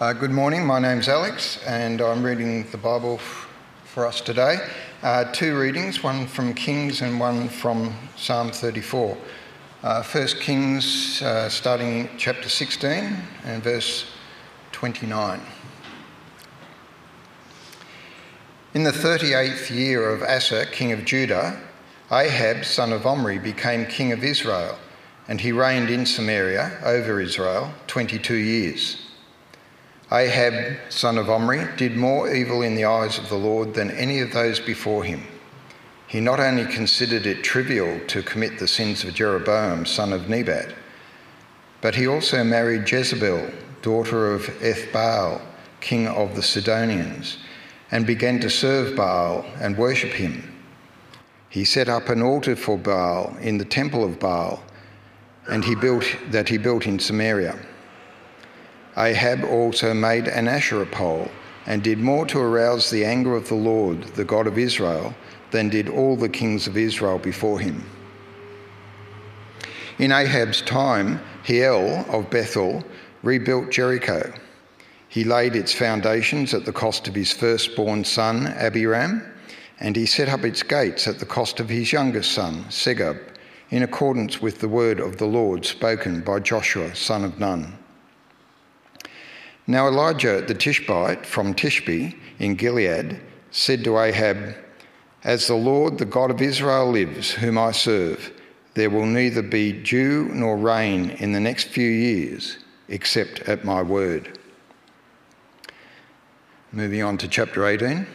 Uh, good morning, my name's Alex, and I'm reading the Bible f- for us today. Uh, two readings, one from Kings and one from Psalm 34. Uh, First Kings, uh, starting chapter 16 and verse 29. In the 38th year of Asa, king of Judah, Ahab, son of Omri, became king of Israel, and he reigned in Samaria over Israel 22 years. Ahab, son of Omri, did more evil in the eyes of the Lord than any of those before him. He not only considered it trivial to commit the sins of Jeroboam, son of Nebat, but he also married Jezebel, daughter of Ethbaal, king of the Sidonians, and began to serve Baal and worship him. He set up an altar for Baal in the temple of Baal, and he built that he built in Samaria. Ahab also made an Asherah pole and did more to arouse the anger of the Lord, the God of Israel, than did all the kings of Israel before him. In Ahab's time, Hiel of Bethel rebuilt Jericho. He laid its foundations at the cost of his firstborn son, Abiram, and he set up its gates at the cost of his youngest son, Segub, in accordance with the word of the Lord spoken by Joshua, son of Nun. Now Elijah the Tishbite from Tishbe in Gilead said to Ahab, As the Lord, the God of Israel, lives, whom I serve, there will neither be dew nor rain in the next few years, except at my word. Moving on to chapter 18.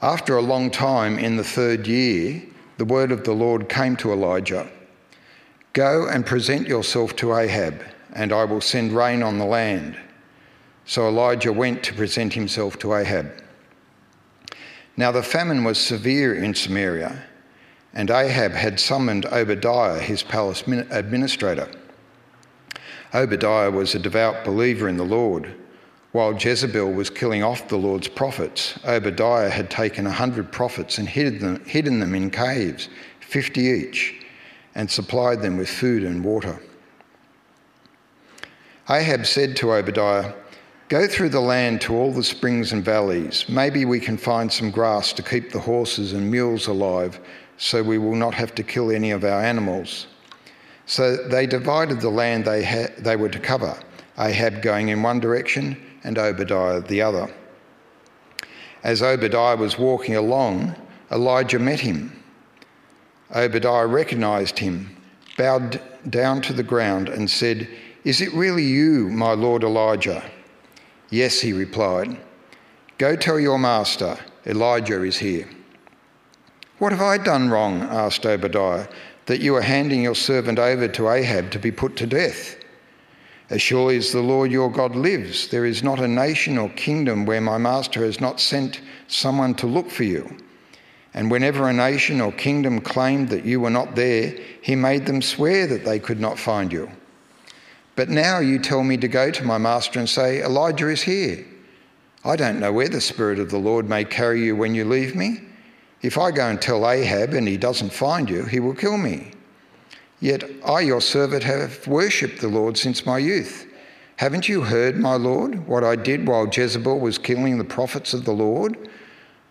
After a long time, in the third year, the word of the Lord came to Elijah Go and present yourself to Ahab and I will send rain on the land. So Elijah went to present himself to Ahab. Now the famine was severe in Samaria, and Ahab had summoned Obadiah, his palace administrator. Obadiah was a devout believer in the Lord. While Jezebel was killing off the Lord's prophets, Obadiah had taken a hundred prophets and hidden them, in caves, fifty each, and supplied them with food and water. Ahab said to Obadiah, Go through the land to all the springs and valleys. Maybe we can find some grass to keep the horses and mules alive, so we will not have to kill any of our animals. So they divided the land they, ha- they were to cover, Ahab going in one direction and Obadiah the other. As Obadiah was walking along, Elijah met him. Obadiah recognized him, bowed down to the ground, and said, is it really you, my lord Elijah? Yes, he replied. Go tell your master, Elijah is here. What have I done wrong? asked Obadiah, that you are handing your servant over to Ahab to be put to death? As surely as the Lord your God lives, there is not a nation or kingdom where my master has not sent someone to look for you. And whenever a nation or kingdom claimed that you were not there, he made them swear that they could not find you. But now you tell me to go to my master and say, Elijah is here. I don't know where the Spirit of the Lord may carry you when you leave me. If I go and tell Ahab and he doesn't find you, he will kill me. Yet I, your servant, have worshipped the Lord since my youth. Haven't you heard, my Lord, what I did while Jezebel was killing the prophets of the Lord?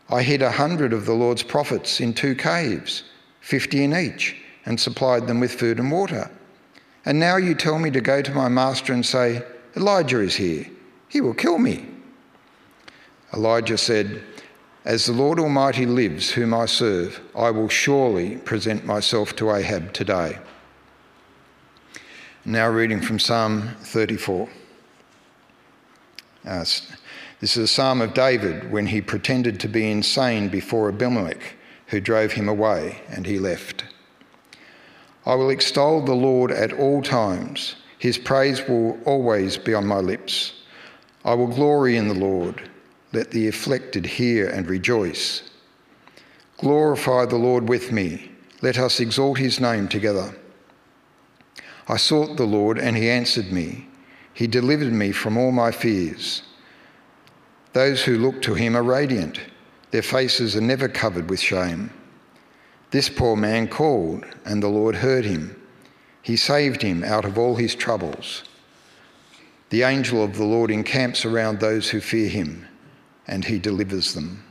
I hid a hundred of the Lord's prophets in two caves, fifty in each, and supplied them with food and water. And now you tell me to go to my master and say, Elijah is here. He will kill me. Elijah said, As the Lord Almighty lives, whom I serve, I will surely present myself to Ahab today. Now, reading from Psalm 34. Uh, this is a psalm of David when he pretended to be insane before Abimelech, who drove him away, and he left. I will extol the Lord at all times. His praise will always be on my lips. I will glory in the Lord. Let the afflicted hear and rejoice. Glorify the Lord with me. Let us exalt his name together. I sought the Lord, and he answered me. He delivered me from all my fears. Those who look to him are radiant, their faces are never covered with shame. This poor man called, and the Lord heard him. He saved him out of all his troubles. The angel of the Lord encamps around those who fear him, and he delivers them.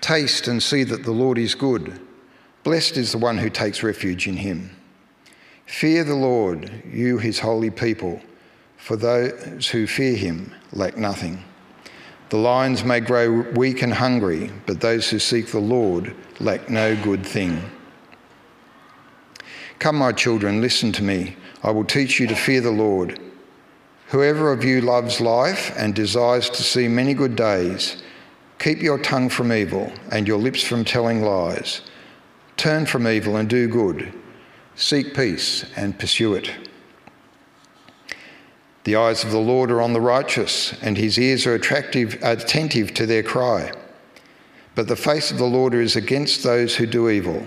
Taste and see that the Lord is good. Blessed is the one who takes refuge in him. Fear the Lord, you his holy people, for those who fear him lack nothing. The lions may grow weak and hungry, but those who seek the Lord lack no good thing. Come, my children, listen to me. I will teach you to fear the Lord. Whoever of you loves life and desires to see many good days, keep your tongue from evil and your lips from telling lies. Turn from evil and do good. Seek peace and pursue it. The eyes of the Lord are on the righteous, and his ears are attentive to their cry. But the face of the Lord is against those who do evil,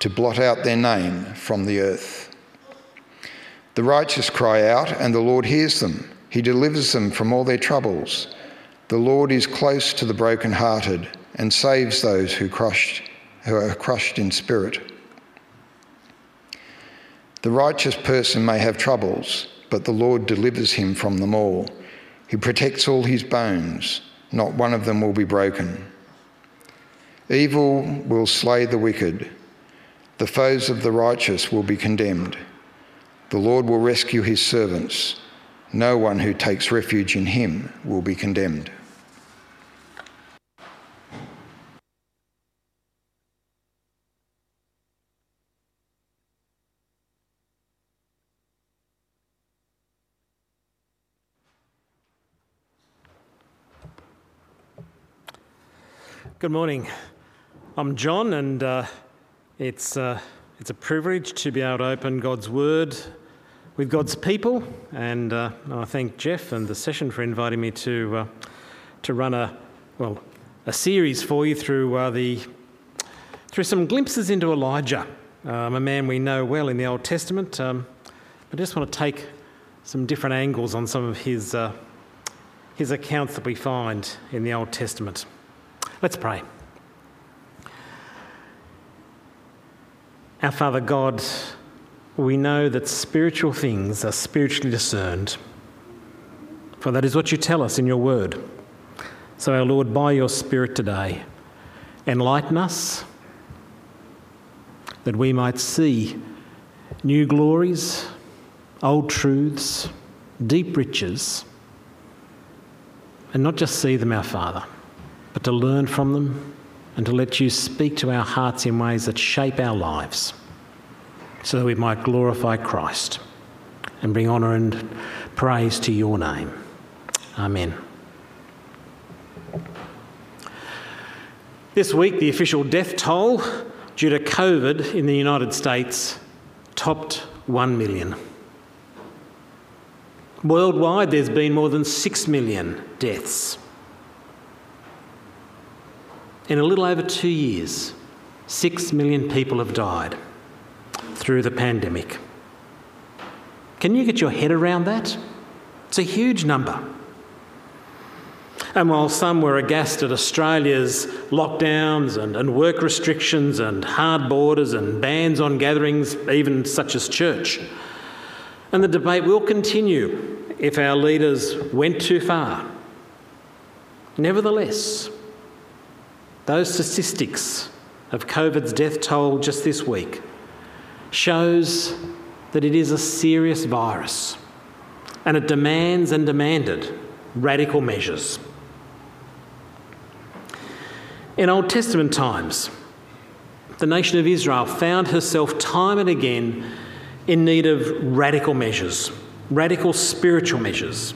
to blot out their name from the earth. The righteous cry out, and the Lord hears them. He delivers them from all their troubles. The Lord is close to the brokenhearted and saves those who, crushed, who are crushed in spirit. The righteous person may have troubles, but the Lord delivers him from them all. He protects all his bones, not one of them will be broken. Evil will slay the wicked, the foes of the righteous will be condemned. The Lord will rescue his servants. No one who takes refuge in him will be condemned. Good morning. I'm John, and uh, it's. Uh, it's a privilege to be able to open God's Word with God's people, and uh, I thank Jeff and the session for inviting me to uh, to run a well a series for you through uh, the through some glimpses into Elijah, um, a man we know well in the Old Testament. Um, I just want to take some different angles on some of his uh, his accounts that we find in the Old Testament. Let's pray. Our Father God, we know that spiritual things are spiritually discerned, for that is what you tell us in your word. So, our Lord, by your Spirit today, enlighten us that we might see new glories, old truths, deep riches, and not just see them, our Father, but to learn from them and to let you speak to our hearts in ways that shape our lives so that we might glorify Christ and bring honour and praise to your name. Amen. This week, the official death toll due to COVID in the United States topped 1 million. Worldwide, there's been more than 6 million deaths. In a little over two years, six million people have died through the pandemic. Can you get your head around that? It's a huge number. And while some were aghast at Australia's lockdowns and, and work restrictions and hard borders and bans on gatherings, even such as church, and the debate will continue if our leaders went too far. Nevertheless, those statistics of COVID's death toll just this week shows that it is a serious virus and it demands and demanded radical measures. In Old Testament times, the nation of Israel found herself time and again in need of radical measures, radical spiritual measures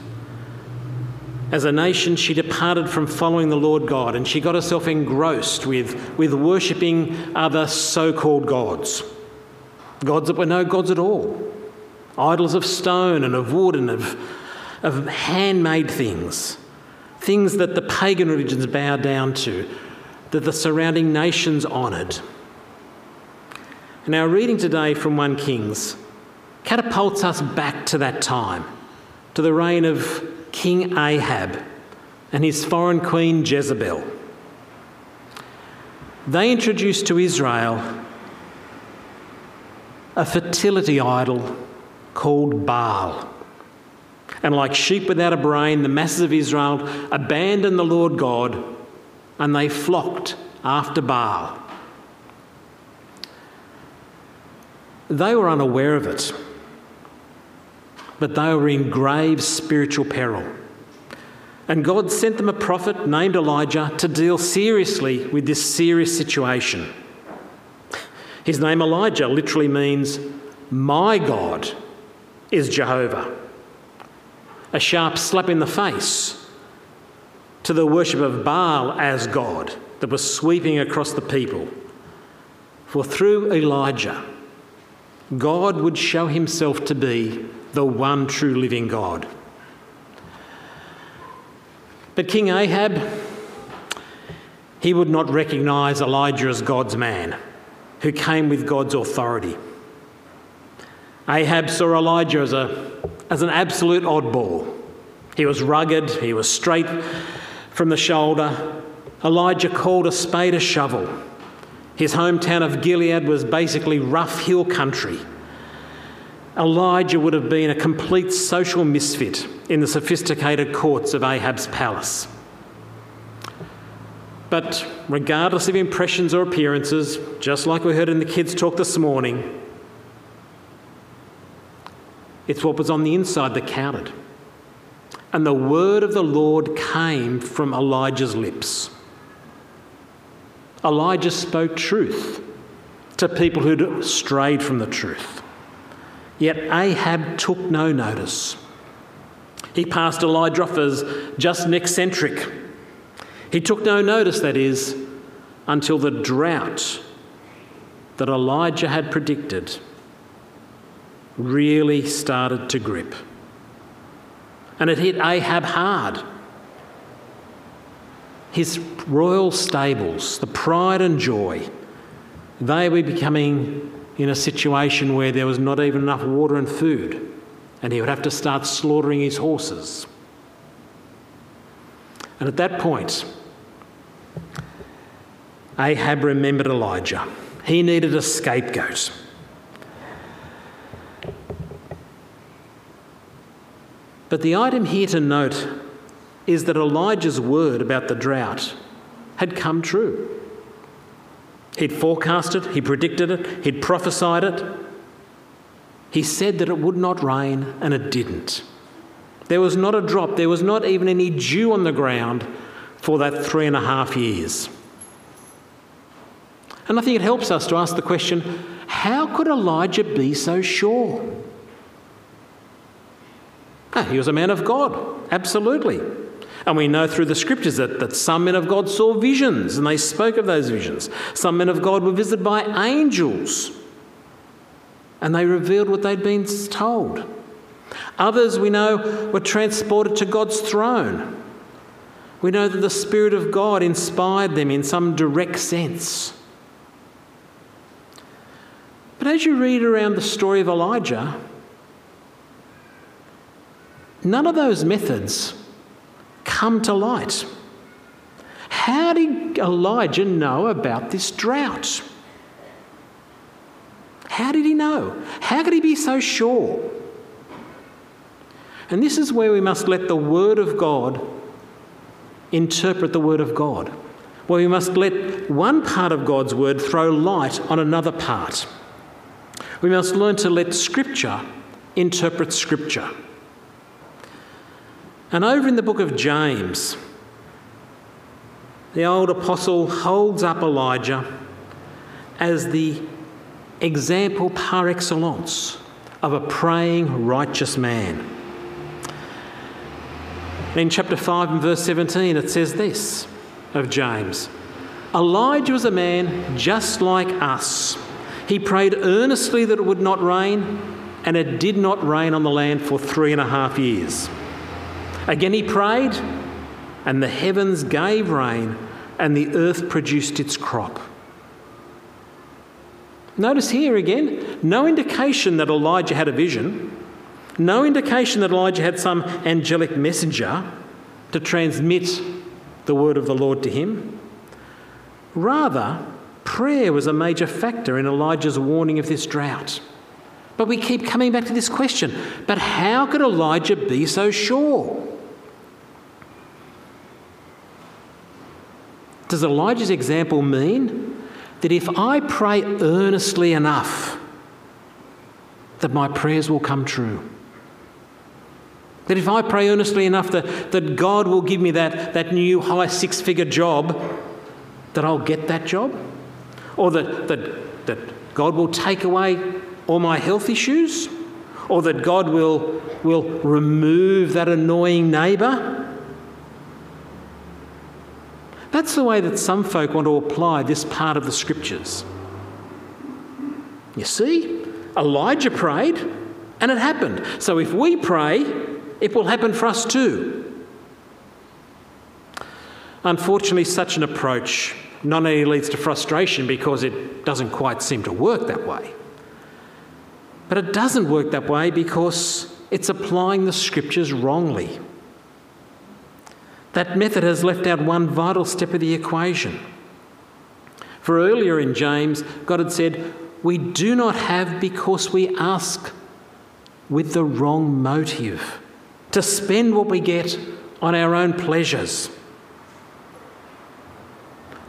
as a nation, she departed from following the Lord God and she got herself engrossed with, with worshipping other so called gods. Gods that were no gods at all. Idols of stone and of wood and of, of handmade things. Things that the pagan religions bowed down to, that the surrounding nations honoured. And our reading today from 1 Kings catapults us back to that time, to the reign of King Ahab and his foreign queen Jezebel. They introduced to Israel a fertility idol called Baal. And like sheep without a brain, the masses of Israel abandoned the Lord God and they flocked after Baal. They were unaware of it, but they were in grave spiritual peril. And God sent them a prophet named Elijah to deal seriously with this serious situation. His name Elijah literally means, My God is Jehovah. A sharp slap in the face to the worship of Baal as God that was sweeping across the people. For through Elijah, God would show himself to be the one true living God. But King Ahab, he would not recognise Elijah as God's man who came with God's authority. Ahab saw Elijah as, a, as an absolute oddball. He was rugged, he was straight from the shoulder. Elijah called a spade a shovel. His hometown of Gilead was basically rough hill country. Elijah would have been a complete social misfit in the sophisticated courts of Ahab's palace. But regardless of impressions or appearances, just like we heard in the kids' talk this morning, it's what was on the inside that counted. And the word of the Lord came from Elijah's lips. Elijah spoke truth to people who'd strayed from the truth. Yet Ahab took no notice. He passed off as just an eccentric. He took no notice, that is, until the drought that Elijah had predicted really started to grip. And it hit Ahab hard. His royal stables, the pride and joy, they were becoming in a situation where there was not even enough water and food, and he would have to start slaughtering his horses. And at that point, Ahab remembered Elijah. He needed a scapegoat. But the item here to note is that Elijah's word about the drought had come true. He'd forecasted, he predicted it, he'd prophesied it. He said that it would not rain, and it didn't. There was not a drop, there was not even any dew on the ground for that three and a half years. And I think it helps us to ask the question how could Elijah be so sure? Ah, he was a man of God, absolutely. And we know through the scriptures that, that some men of God saw visions and they spoke of those visions. Some men of God were visited by angels and they revealed what they'd been told. Others, we know, were transported to God's throne. We know that the Spirit of God inspired them in some direct sense. But as you read around the story of Elijah, none of those methods come to light. How did Elijah know about this drought? How did he know? How could he be so sure? And this is where we must let the Word of God interpret the Word of God, where we must let one part of God's Word throw light on another part. We must learn to let Scripture interpret Scripture. And over in the book of James, the old apostle holds up Elijah as the example par excellence of a praying righteous man. In chapter 5 and verse 17, it says this of James Elijah was a man just like us he prayed earnestly that it would not rain, and it did not rain on the land for three and a half years. Again, he prayed, and the heavens gave rain, and the earth produced its crop. Notice here again, no indication that Elijah had a vision, no indication that Elijah had some angelic messenger to transmit the word of the Lord to him. Rather, Prayer was a major factor in Elijah's warning of this drought. But we keep coming back to this question but how could Elijah be so sure? Does Elijah's example mean that if I pray earnestly enough, that my prayers will come true? That if I pray earnestly enough that, that God will give me that, that new high six figure job, that I'll get that job? Or that, that, that God will take away all my health issues? Or that God will, will remove that annoying neighbour? That's the way that some folk want to apply this part of the scriptures. You see, Elijah prayed and it happened. So if we pray, it will happen for us too. Unfortunately, such an approach not only leads to frustration because it doesn't quite seem to work that way, but it doesn't work that way because it's applying the scriptures wrongly. That method has left out one vital step of the equation. For earlier in James, God had said, We do not have because we ask with the wrong motive to spend what we get on our own pleasures.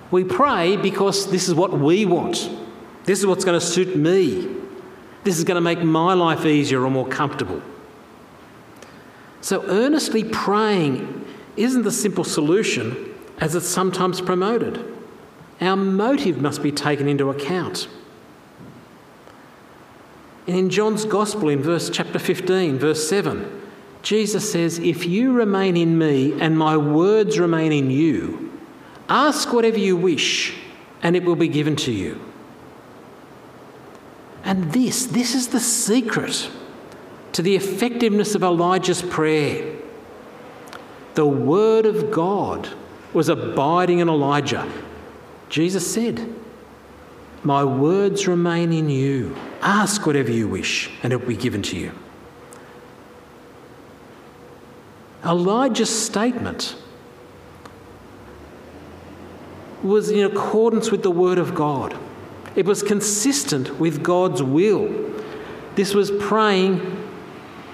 We pray because this is what we want. This is what's going to suit me. This is going to make my life easier or more comfortable. So, earnestly praying isn't the simple solution as it's sometimes promoted. Our motive must be taken into account. And in John's Gospel, in verse chapter 15, verse 7, Jesus says, If you remain in me and my words remain in you, ask whatever you wish and it will be given to you. And this, this is the secret to the effectiveness of Elijah's prayer. The word of God was abiding in Elijah. Jesus said, My words remain in you. Ask whatever you wish, and it will be given to you. Elijah's statement was in accordance with the Word of God. It was consistent with God's will. This was praying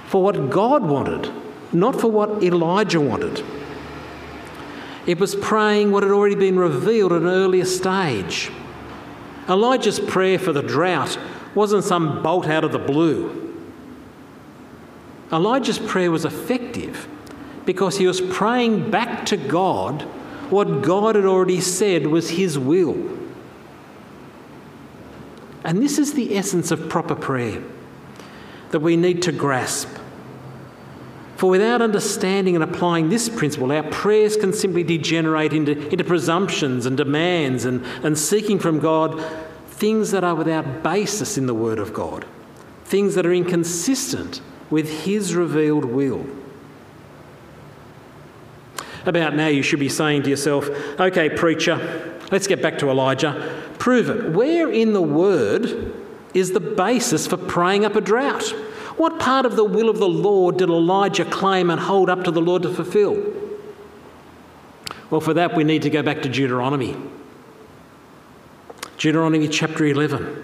for what God wanted, not for what Elijah wanted. It was praying what had already been revealed at an earlier stage. Elijah's prayer for the drought wasn't some bolt out of the blue. Elijah's prayer was effective because he was praying back to God what God had already said was his will. And this is the essence of proper prayer that we need to grasp. For without understanding and applying this principle, our prayers can simply degenerate into, into presumptions and demands and, and seeking from God things that are without basis in the Word of God, things that are inconsistent with His revealed will. About now, you should be saying to yourself, okay, preacher, let's get back to Elijah. Prove it. Where in the Word is the basis for praying up a drought? What part of the will of the Lord did Elijah claim and hold up to the Lord to fulfill? Well, for that, we need to go back to Deuteronomy. Deuteronomy chapter 11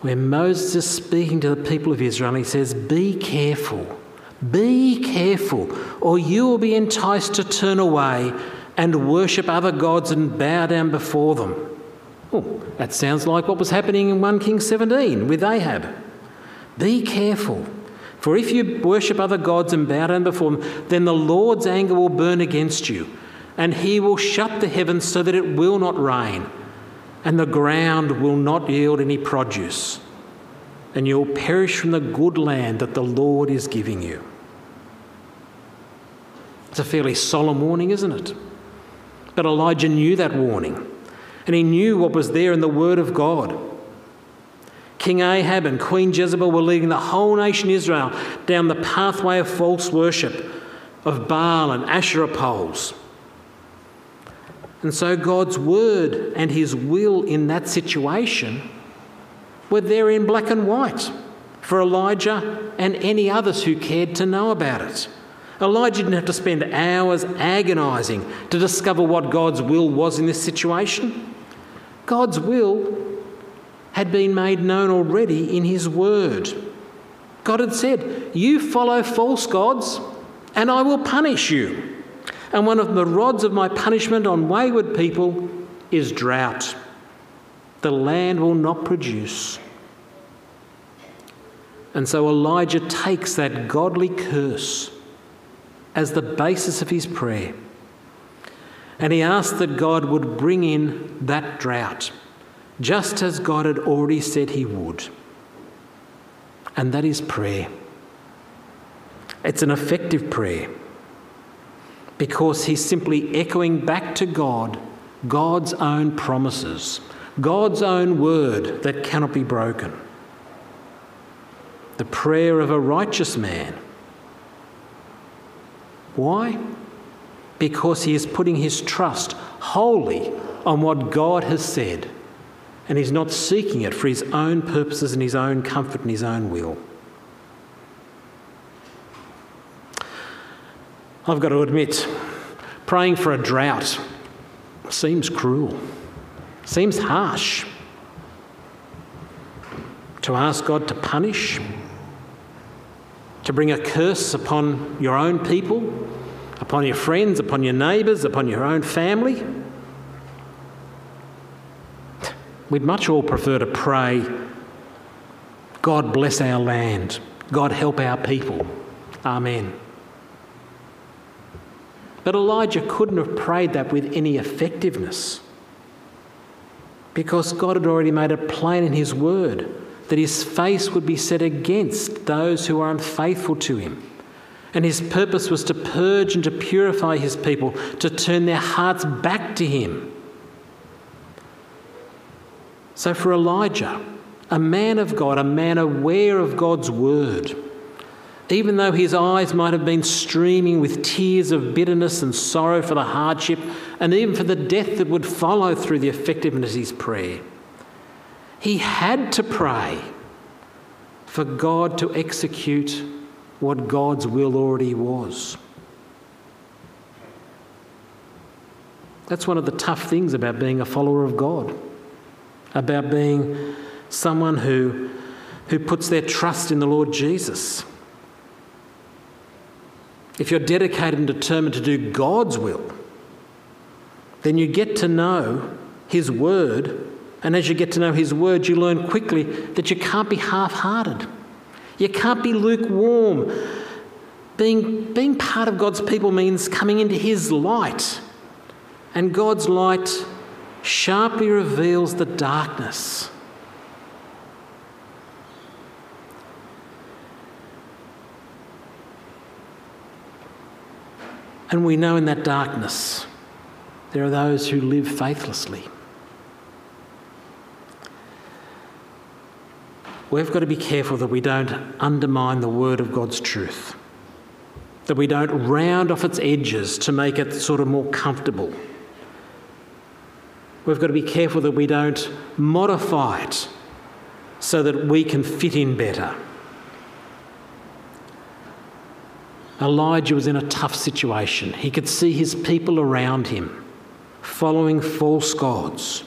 where Moses is speaking to the people of Israel, he says, Be careful be careful, or you will be enticed to turn away and worship other gods and bow down before them. Oh, that sounds like what was happening in 1 Kings 17 with Ahab. Be careful, for if you worship other gods and bow down before them, then the Lord's anger will burn against you, and he will shut the heavens so that it will not rain, and the ground will not yield any produce and you'll perish from the good land that the Lord is giving you. It's a fairly solemn warning, isn't it? But Elijah knew that warning, and he knew what was there in the Word of God. King Ahab and Queen Jezebel were leading the whole nation Israel down the pathway of false worship of Baal and Asherah poles. And so God's word and his will in that situation were there in black and white for Elijah and any others who cared to know about it. Elijah didn't have to spend hours agonising to discover what God's will was in this situation. God's will had been made known already in his word. God had said, You follow false gods, and I will punish you. And one of the rods of my punishment on wayward people is drought. The land will not produce. And so Elijah takes that godly curse as the basis of his prayer. And he asked that God would bring in that drought, just as God had already said he would. And that is prayer. It's an effective prayer because he's simply echoing back to God God's own promises, God's own word that cannot be broken. The prayer of a righteous man. Why? Because he is putting his trust wholly on what God has said and he's not seeking it for his own purposes and his own comfort and his own will. I've got to admit, praying for a drought seems cruel, seems harsh. To ask God to punish, to bring a curse upon your own people, upon your friends, upon your neighbours, upon your own family. We'd much all prefer to pray, God bless our land, God help our people. Amen. But Elijah couldn't have prayed that with any effectiveness because God had already made it plain in His word that His face would be set against those who are unfaithful to Him. And His purpose was to purge and to purify His people, to turn their hearts back to Him. So, for Elijah, a man of God, a man aware of God's word, even though his eyes might have been streaming with tears of bitterness and sorrow for the hardship and even for the death that would follow through the effectiveness of his prayer, he had to pray for God to execute what God's will already was. That's one of the tough things about being a follower of God, about being someone who, who puts their trust in the Lord Jesus if you're dedicated and determined to do God's will, then you get to know His Word. And as you get to know His Word, you learn quickly that you can't be half hearted. You can't be lukewarm. Being, being part of God's people means coming into His light. And God's light sharply reveals the darkness. And we know in that darkness there are those who live faithlessly. We've got to be careful that we don't undermine the word of God's truth, that we don't round off its edges to make it sort of more comfortable. We've got to be careful that we don't modify it so that we can fit in better. Elijah was in a tough situation. He could see his people around him following false gods.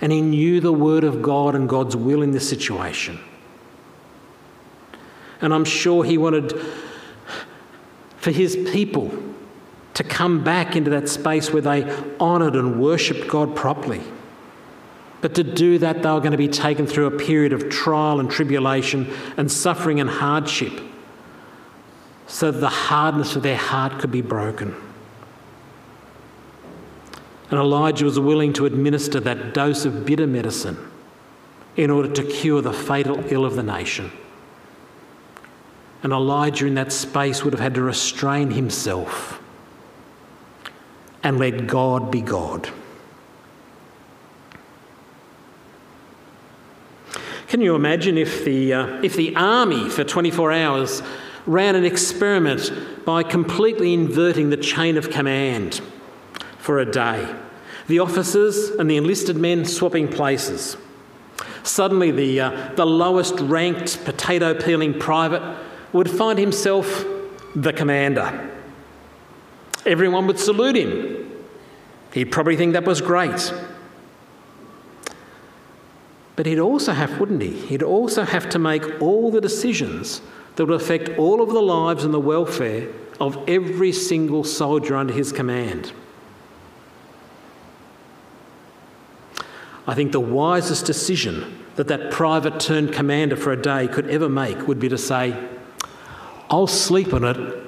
And he knew the word of God and God's will in this situation. And I'm sure he wanted for his people to come back into that space where they honoured and worshipped God properly. But to do that, they were going to be taken through a period of trial and tribulation and suffering and hardship so that the hardness of their heart could be broken. And Elijah was willing to administer that dose of bitter medicine in order to cure the fatal ill of the nation. And Elijah, in that space, would have had to restrain himself and let God be God. Can you imagine if the, uh, if the army for 24 hours ran an experiment by completely inverting the chain of command for a day. The officers and the enlisted men swapping places. Suddenly, the, uh, the lowest ranked potato peeling private would find himself the commander. Everyone would salute him. He'd probably think that was great. But he'd also have, wouldn't he? He'd also have to make all the decisions that would affect all of the lives and the welfare of every single soldier under his command. I think the wisest decision that that private turned commander for a day could ever make would be to say, I'll sleep on it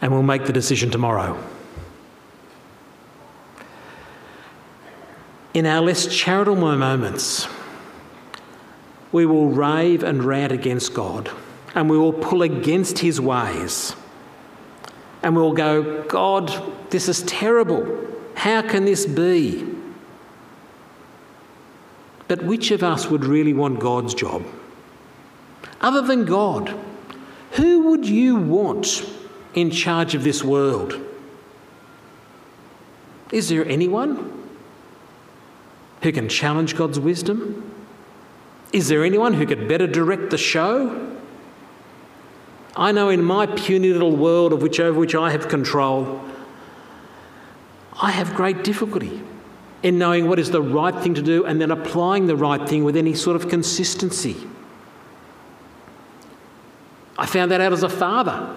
and we'll make the decision tomorrow. In our less charitable moments, we will rave and rant against God and we will pull against his ways. And we'll go, God, this is terrible. How can this be? But which of us would really want God's job? Other than God, who would you want in charge of this world? Is there anyone who can challenge God's wisdom? Is there anyone who could better direct the show? I know in my puny little world of which over which I have control, I have great difficulty in knowing what is the right thing to do and then applying the right thing with any sort of consistency. I found that out as a father,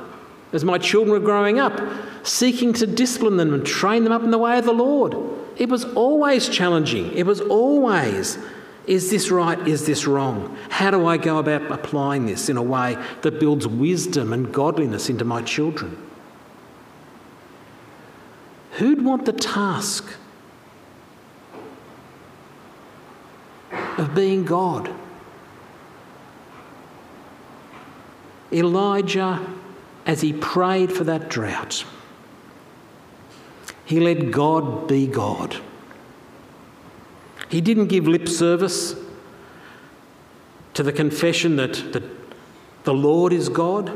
as my children were growing up, seeking to discipline them and train them up in the way of the Lord. It was always challenging. It was always, is this right? Is this wrong? How do I go about applying this in a way that builds wisdom and godliness into my children? Who'd want the task of being God. Elijah, as he prayed for that drought, he let God be God. He didn't give lip service to the confession that, that the Lord is God.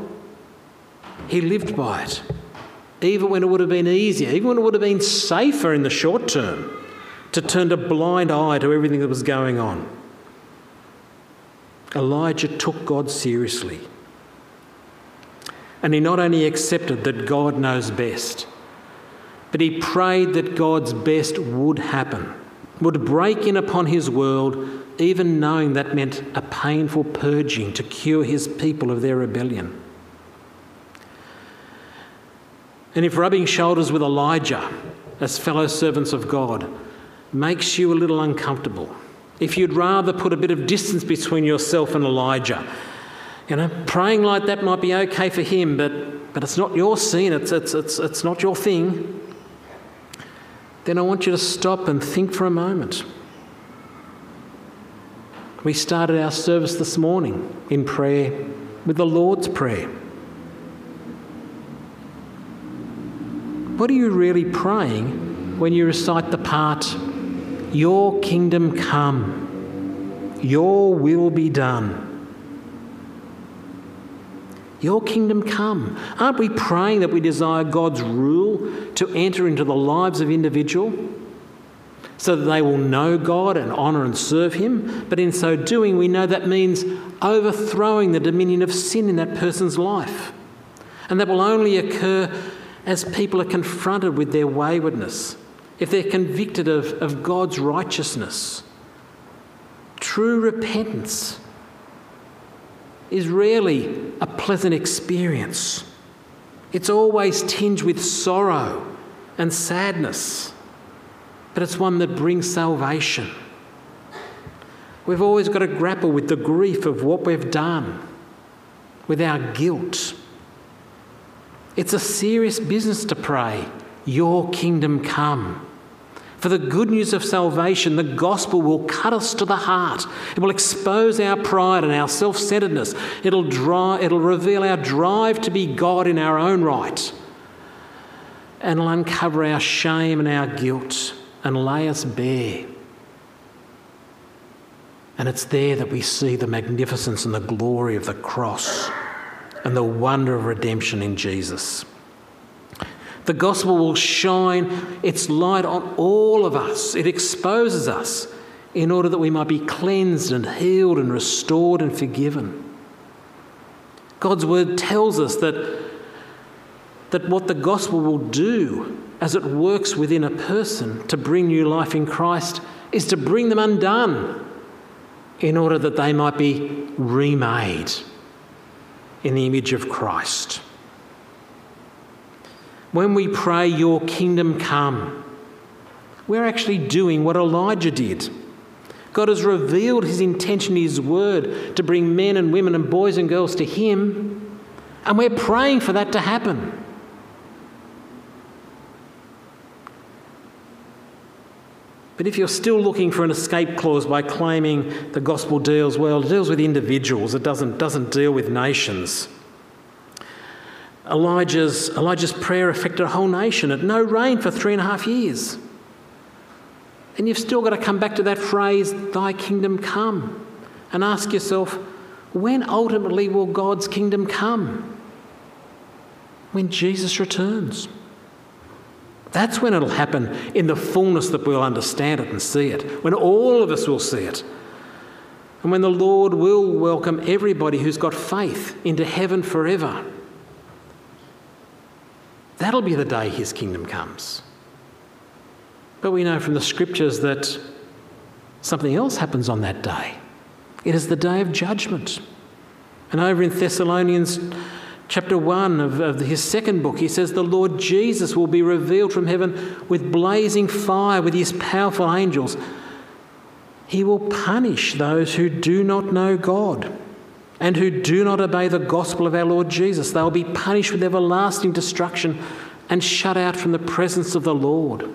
He lived by it, even when it would have been easier, even when it would have been safer in the short term to turn a blind eye to everything that was going on. Elijah took God seriously. And he not only accepted that God knows best, but he prayed that God's best would happen, would break in upon his world, even knowing that meant a painful purging to cure his people of their rebellion. And if rubbing shoulders with Elijah as fellow servants of God makes you a little uncomfortable, if you'd rather put a bit of distance between yourself and Elijah, you know, praying like that might be okay for him, but, but it's not your scene, it's, it's, it's, it's not your thing, then I want you to stop and think for a moment. We started our service this morning in prayer with the Lord's Prayer. What are you really praying when you recite the part, your kingdom come, your will be done. Your kingdom come. Aren't we praying that we desire God's rule to enter into the lives of individual so that they will know God and honour and serve Him? But in so doing, we know that means overthrowing the dominion of sin in that person's life. And that will only occur as people are confronted with their waywardness if they're convicted of, of God's righteousness. True repentance is rarely a pleasant experience. It's always tinged with sorrow and sadness, but it's one that brings salvation. We've always got to grapple with the grief of what we've done, with our guilt. It's a serious business to pray, Your kingdom come. For the good news of salvation, the gospel will cut us to the heart. It will expose our pride and our self centeredness. It'll, it'll reveal our drive to be God in our own right. And it'll uncover our shame and our guilt and lay us bare. And it's there that we see the magnificence and the glory of the cross and the wonder of redemption in Jesus. The gospel will shine its light on all of us. It exposes us in order that we might be cleansed and healed and restored and forgiven. God's word tells us that, that what the gospel will do as it works within a person to bring new life in Christ is to bring them undone in order that they might be remade in the image of Christ. When we pray, Your kingdom come, we're actually doing what Elijah did. God has revealed his intention his word to bring men and women and boys and girls to him, and we're praying for that to happen. But if you're still looking for an escape clause by claiming the gospel deals, well, it deals with individuals, it doesn't, doesn't deal with nations. Elijah's, Elijah's prayer affected a whole nation at no rain for three and a half years. And you've still got to come back to that phrase, Thy kingdom come, and ask yourself, when ultimately will God's kingdom come? When Jesus returns. That's when it'll happen in the fullness that we'll understand it and see it, when all of us will see it. And when the Lord will welcome everybody who's got faith into heaven forever. That'll be the day his kingdom comes. But we know from the scriptures that something else happens on that day. It is the day of judgment. And over in Thessalonians chapter 1 of, of, his second book, he says, The Lord Jesus will be revealed from heaven with blazing fire, with his powerful angels. He will punish those who do not know God and who do not obey the gospel of our Lord Jesus. They will be punished with everlasting destruction and shut out from the presence of the Lord.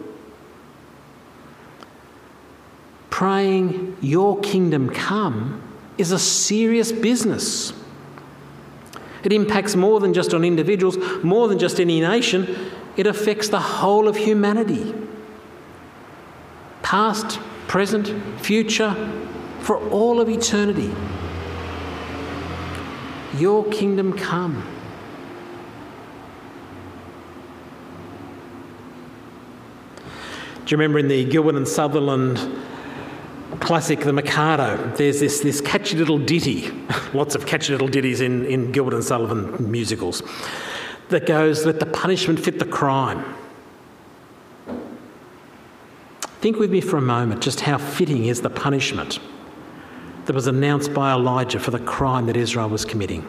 Praying, Your kingdom come, is a serious business. It impacts more than just on individuals, more than just any nation. It affects the whole of humanity. Past, present, future, for all of eternity. Your kingdom come. Do you remember in the Gilbert and Sutherland classic, The Mikado, there's this, this catchy little ditty, lots of catchy little ditties in, in Gilbert and Sullivan musicals, that goes, Let the punishment fit the crime. Think with me for a moment just how fitting is the punishment that was announced by Elijah for the crime that Israel was committing.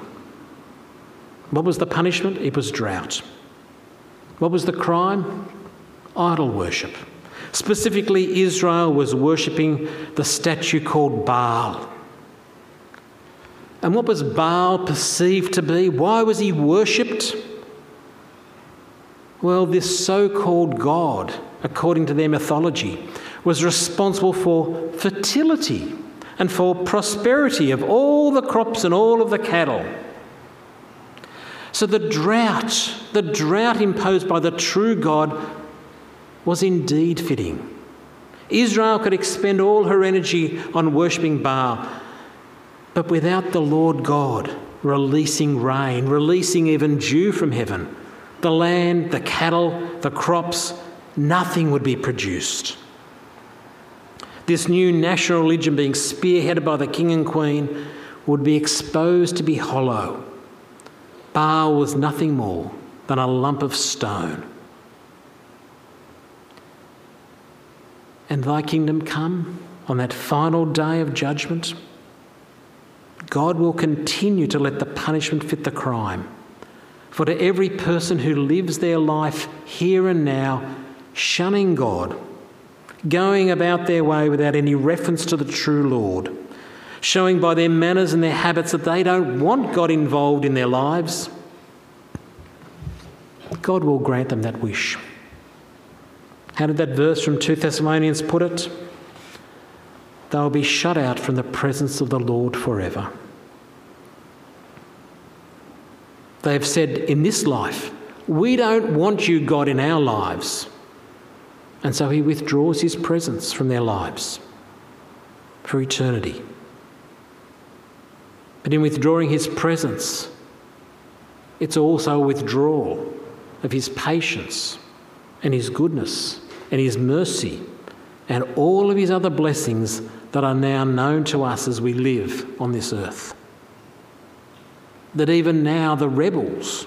What was the punishment? It was drought. What was the crime? Idol worship. Specifically, Israel was worshipping the statue called Baal. And what was Baal perceived to be? Why was he worshipped? Well, this so called God, according to their mythology, was responsible for fertility and for prosperity of all the crops and all of the cattle. So the drought, the drought imposed by the true God, was indeed fitting. Israel could expend all her energy on worshipping Baal, but without the Lord God releasing rain, releasing even dew from heaven, the land, the cattle, the crops, nothing would be produced. This new national religion, being spearheaded by the king and queen, would be exposed to be hollow. Baal was nothing more than a lump of stone. and thy kingdom come on that final day of judgment, God will continue to let the punishment fit the crime. For to every person who lives their life here and now, shunning God, going about their way without any reference to the true Lord, showing by their manners and their habits that they don't want God involved in their lives, God will grant them that wish. How did that verse from 2 Thessalonians put it? They'll be shut out from the presence of the Lord forever. They have said in this life, We don't want you, God, in our lives. And so he withdraws his presence from their lives for eternity. But in withdrawing his presence, it's also a withdrawal of his patience and his goodness and His mercy and all of His other blessings that are now known to us as we live on this earth. That even now the rebels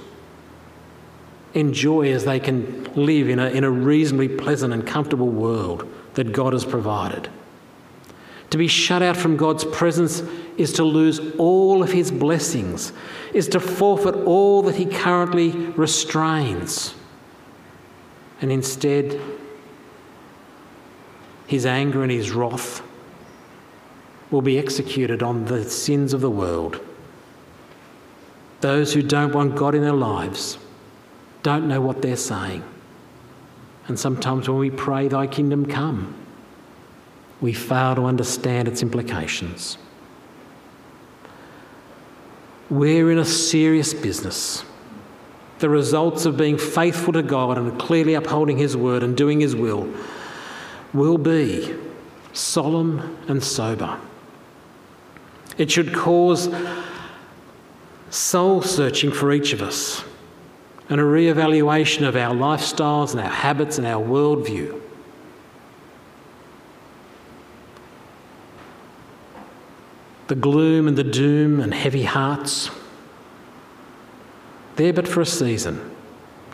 enjoy as they can live in a, in a reasonably pleasant and comfortable world that God has provided. To be shut out from God's presence is to lose all of his blessings, is to forfeit all that he currently restrains. And instead, his anger and his wrath will be executed on the sins of the world. Those who don't want God in their lives don't know what they're saying. And sometimes when we pray, Thy kingdom come, we fail to understand its implications. We're in a serious business. The results of being faithful to God and clearly upholding His word and doing His will will be solemn and sober. It should cause soul searching for each of us and a re evaluation of our lifestyles and our habits and our worldview. the gloom and the doom and heavy hearts. They're but for a season.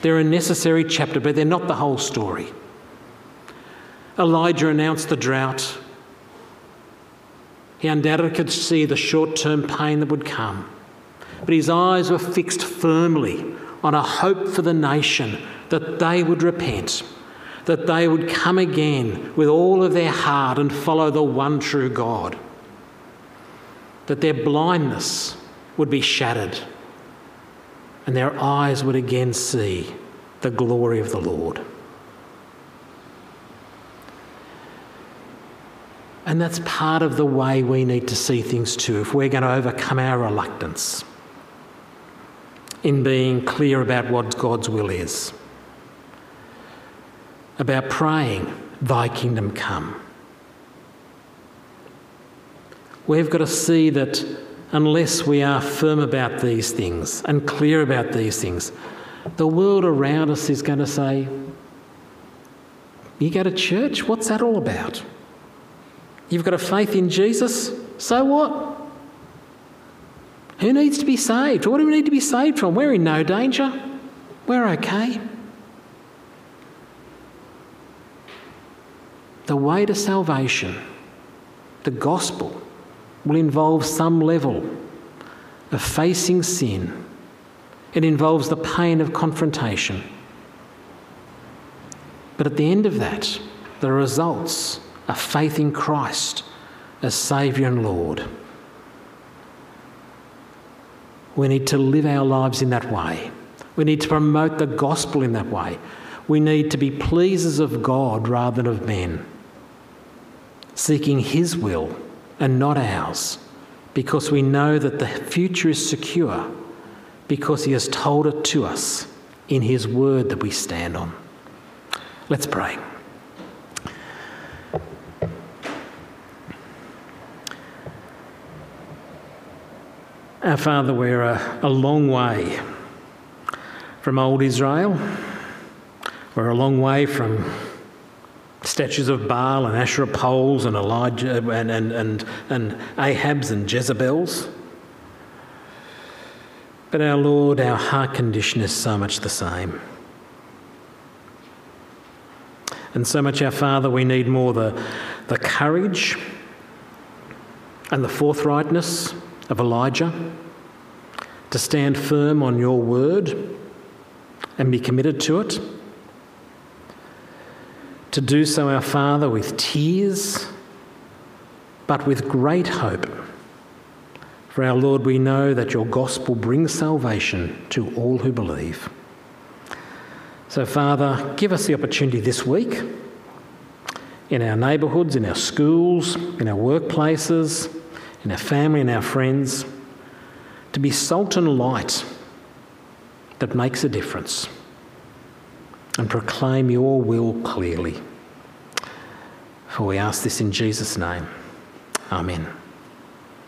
They're a necessary chapter, but they're not the whole story. Elijah announced the drought. He undoubtedly could see the short term pain that would come, but his eyes were fixed firmly on a hope for the nation that they would repent, that they would come again with all of their heart and follow the one true God that their blindness would be shattered and their eyes would again see the glory of the Lord. And that's part of the way we need to see things too, if we're going to overcome our reluctance in being clear about what God's will is, about praying, Thy kingdom come. We've got to see that unless we are firm about these things and clear about these things, the world around us is going to say, You go to church? What's that all about? You've got a faith in Jesus? So what? Who needs to be saved? What do we need to be saved from? We're in no danger. We're okay. The way to salvation, the gospel, will involve some level of facing sin. It involves the pain of confrontation. But at the end of that, the results are faith in Christ as Saviour and Lord. We need to live our lives in that way. We need to promote the gospel in that way. We need to be pleasers of God rather than of men, seeking His will and not ours, because we know that the future is secure, because He has told it to us in His word that we stand on. Let's pray. Our Father, we're a, a long way from old Israel. We're a long way from statues of Baal and Asherah poles and Elijah and, and, and, and Ahab's and Jezebel's. But our Lord, our heart condition is so much the same. And so much, our Father, we need more the, the courage and the forthrightness of Elijah to stand firm on your word and be committed to it to do so, our Father, with tears, but with great hope. For our Lord, we know that your gospel brings salvation to all who believe. So, Father, give us the opportunity this week in our neighbourhoods, in our schools, in our workplaces, in our family and our friends, to be salt and light that makes a difference and proclaim your will clearly. For we ask this in Jesus' name. Amen.